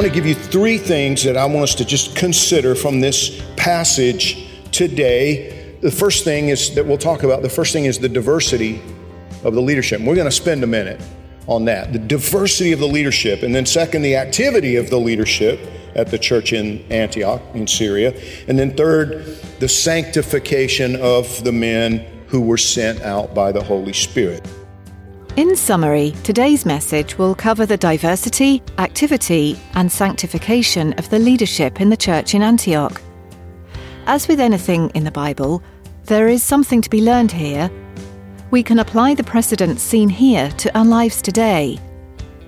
Going to give you three things that I want us to just consider from this passage today. The first thing is that we'll talk about, the first thing is the diversity of the leadership. We're going to spend a minute on that. The diversity of the leadership. And then, second, the activity of the leadership at the church in Antioch, in Syria. And then, third, the sanctification of the men who were sent out by the Holy Spirit. In summary, today's message will cover the diversity, activity, and sanctification of the leadership in the church in Antioch. As with anything in the Bible, there is something to be learned here. We can apply the precedents seen here to our lives today.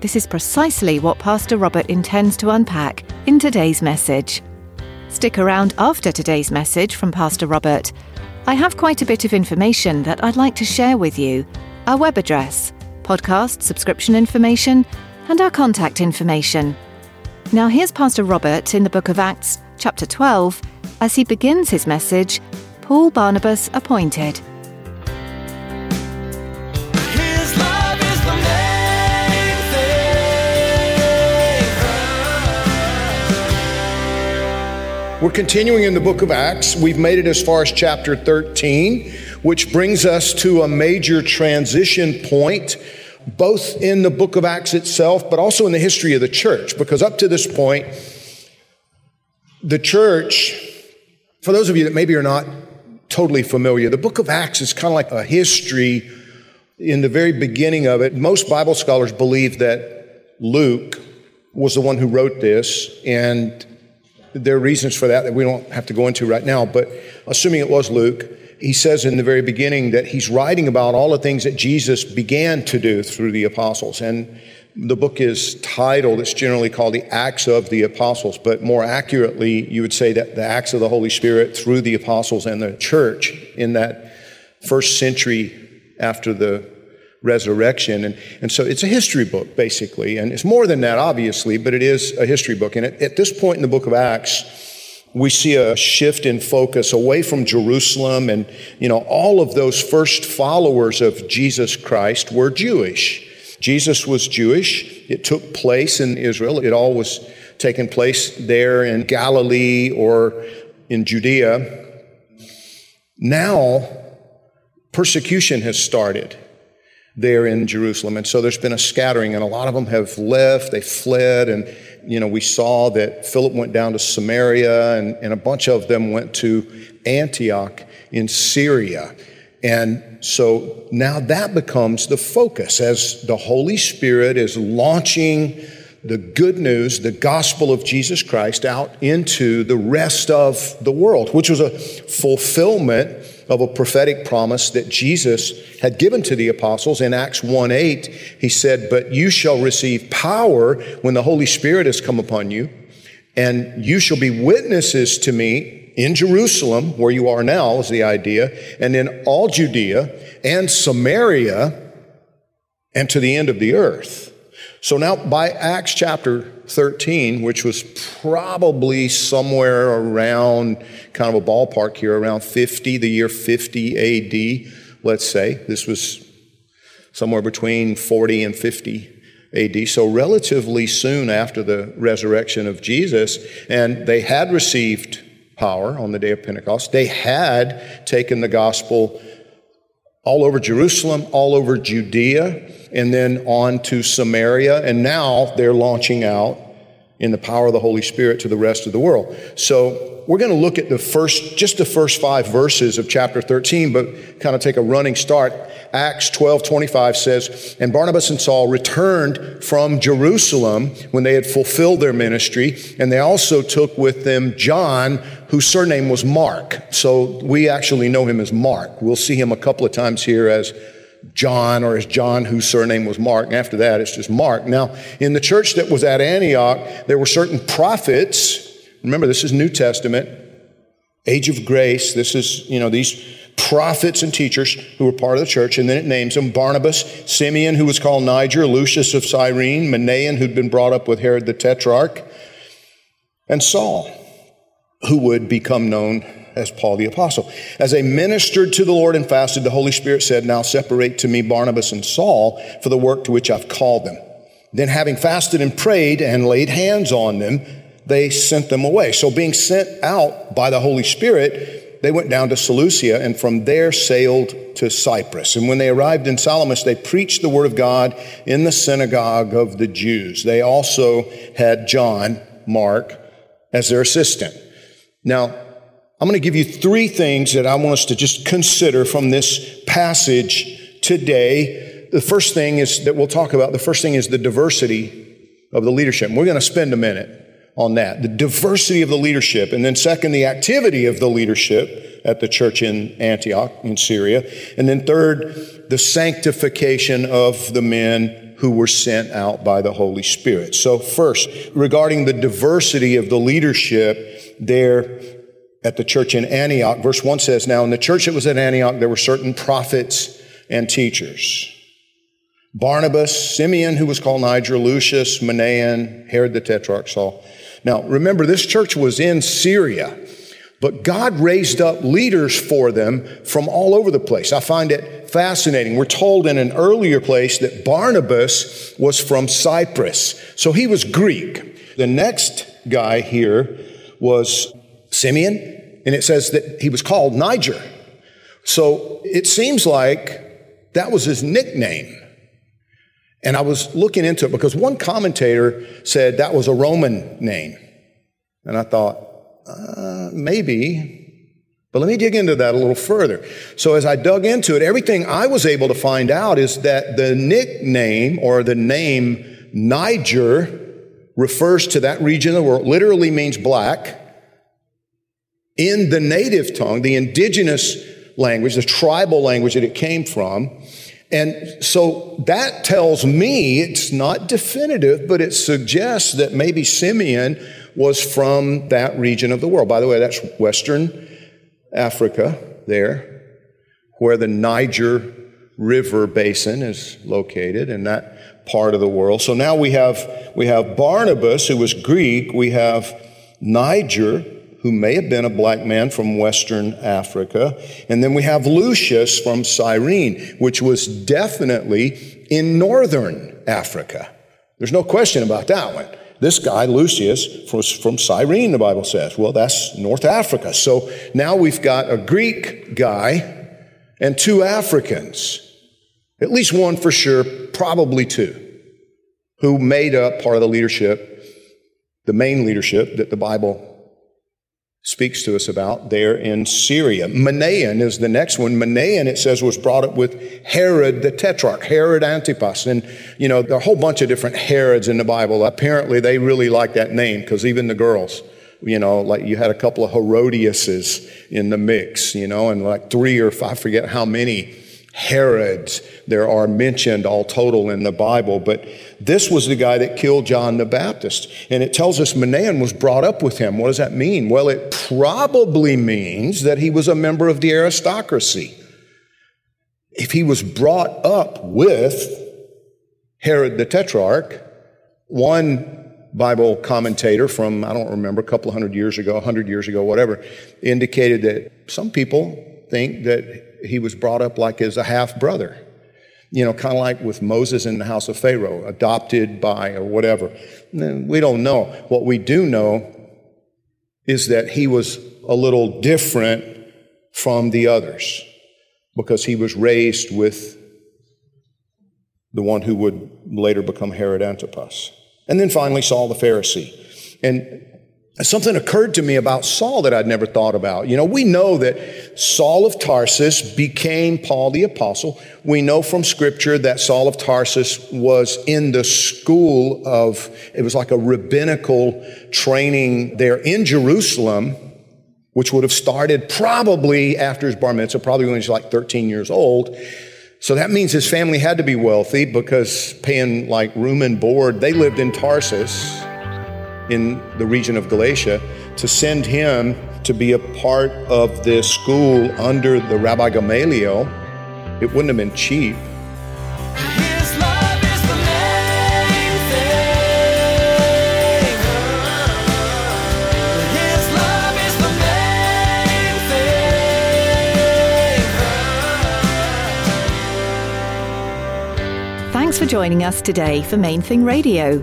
This is precisely what Pastor Robert intends to unpack in today's message. Stick around after today's message from Pastor Robert. I have quite a bit of information that I'd like to share with you our web address, podcast subscription information, and our contact information. Now, here's Pastor Robert in the book of Acts, chapter 12, as he begins his message Paul Barnabas Appointed. We're continuing in the book of Acts. We've made it as far as chapter 13, which brings us to a major transition point, both in the book of Acts itself, but also in the history of the church. Because up to this point, the church, for those of you that maybe are not totally familiar, the book of Acts is kind of like a history in the very beginning of it. Most Bible scholars believe that Luke was the one who wrote this, and there are reasons for that that we don't have to go into right now, but assuming it was Luke, he says in the very beginning that he's writing about all the things that Jesus began to do through the apostles. And the book is titled, it's generally called the Acts of the Apostles, but more accurately, you would say that the Acts of the Holy Spirit through the apostles and the church in that first century after the resurrection. And, and so it's a history book, basically. And it's more than that, obviously, but it is a history book. And at, at this point in the book of Acts, we see a shift in focus away from Jerusalem. And, you know, all of those first followers of Jesus Christ were Jewish. Jesus was Jewish. It took place in Israel. It all was taking place there in Galilee or in Judea. Now, persecution has started there in Jerusalem. And so there's been a scattering, and a lot of them have left, they fled, and you know, we saw that Philip went down to Samaria, and, and a bunch of them went to Antioch in Syria. And so now that becomes the focus as the Holy Spirit is launching the good news, the gospel of Jesus Christ out into the rest of the world, which was a fulfillment of a prophetic promise that Jesus had given to the apostles in Acts 1 8. He said, But you shall receive power when the Holy Spirit has come upon you, and you shall be witnesses to me in Jerusalem, where you are now, is the idea, and in all Judea and Samaria and to the end of the earth. So now by Acts chapter 13, which was probably somewhere around kind of a ballpark here, around 50, the year 50 AD, let's say. This was somewhere between 40 and 50 AD, so relatively soon after the resurrection of Jesus, and they had received power on the day of Pentecost. They had taken the gospel all over Jerusalem, all over Judea, and then on to Samaria, and now they're launching out in the power of the Holy Spirit to the rest of the world. So we're going to look at the first, just the first five verses of chapter 13, but kind of take a running start. Acts 12, 25 says, And Barnabas and Saul returned from Jerusalem when they had fulfilled their ministry, and they also took with them John, whose surname was Mark. So we actually know him as Mark. We'll see him a couple of times here as John or as John, whose surname was Mark. And after that, it's just Mark. Now, in the church that was at Antioch, there were certain prophets. Remember, this is New Testament, age of grace. This is, you know, these prophets and teachers who were part of the church. And then it names them Barnabas, Simeon, who was called Niger, Lucius of Cyrene, Manaen, who'd been brought up with Herod the Tetrarch, and Saul, who would become known as Paul the Apostle. As they ministered to the Lord and fasted, the Holy Spirit said, Now separate to me Barnabas and Saul for the work to which I've called them. Then, having fasted and prayed and laid hands on them, they sent them away. So, being sent out by the Holy Spirit, they went down to Seleucia and from there sailed to Cyprus. And when they arrived in Salamis, they preached the word of God in the synagogue of the Jews. They also had John, Mark, as their assistant. Now, I'm going to give you three things that I want us to just consider from this passage today. The first thing is that we'll talk about, the first thing is the diversity of the leadership. And we're going to spend a minute on that. The diversity of the leadership. And then second, the activity of the leadership at the church in Antioch in Syria. And then third, the sanctification of the men who were sent out by the Holy Spirit. So first, regarding the diversity of the leadership there at the church in Antioch. Verse 1 says, Now in the church that was at Antioch, there were certain prophets and teachers. Barnabas, Simeon, who was called Niger, Lucius, Manaen, Herod the Tetrarch, Saul. Now remember, this church was in Syria, but God raised up leaders for them from all over the place. I find it fascinating. We're told in an earlier place that Barnabas was from Cyprus, so he was Greek. The next guy here was Simeon, and it says that he was called Niger. So it seems like that was his nickname. And I was looking into it because one commentator said that was a Roman name. And I thought, uh, maybe. But let me dig into that a little further. So as I dug into it, everything I was able to find out is that the nickname or the name Niger refers to that region of the world, literally means black in the native tongue, the indigenous language, the tribal language that it came from. And so that tells me it's not definitive, but it suggests that maybe Simeon was from that region of the world. By the way, that's Western Africa there, where the Niger River basin is located in that part of the world. So now we have, we have Barnabas, who was Greek. We have Niger, who may have been a black man from Western Africa. And then we have Lucius from Cyrene, which was definitely in Northern Africa. There's no question about that one. This guy, Lucius, was from Cyrene, the Bible says. Well, that's North Africa. So now we've got a Greek guy and two Africans. At least one for sure, probably two, who made up part of the leadership, the main leadership that the Bible speaks to us about there in Syria. Manaen is the next one. Manaen, it says, was brought up with Herod the Tetrarch, Herod Antipas. And, you know, there are a whole bunch of different Herods in the Bible. Apparently, they really like that name because even the girls, you know, like you had a couple of Herodiases in the mix, you know, and like three or five, I forget how many Herods there are mentioned all total in the Bible, but this was the guy that killed John the Baptist. And it tells us Manaen was brought up with him. What does that mean? Well, it probably means that he was a member of the aristocracy. If he was brought up with Herod the Tetrarch, one Bible commentator from, I don't remember, a couple hundred years ago, a hundred years ago, whatever, indicated that some people think that he was brought up like as a half brother. You know, kind of like with Moses in the house of Pharaoh, adopted by or whatever. We don't know. What we do know is that he was a little different from the others because he was raised with the one who would later become Herod Antipas. And then finally, Saul the Pharisee. And something occurred to me about Saul that I'd never thought about. You know, we know that Saul of Tarsus became Paul the Apostle. We know from scripture that Saul of Tarsus was in the school of, it was like a rabbinical training there in Jerusalem, which would have started probably after his bar mitzvah, probably when he was like 13 years old. So that means his family had to be wealthy because paying like room and board, they lived in Tarsus in the region of Galatia to send him to be a part of this school under the Rabbi Gamaliel. It wouldn't have been cheap. His love is the main thing. His love is the main thing. Thanks for joining us today for Main Thing Radio.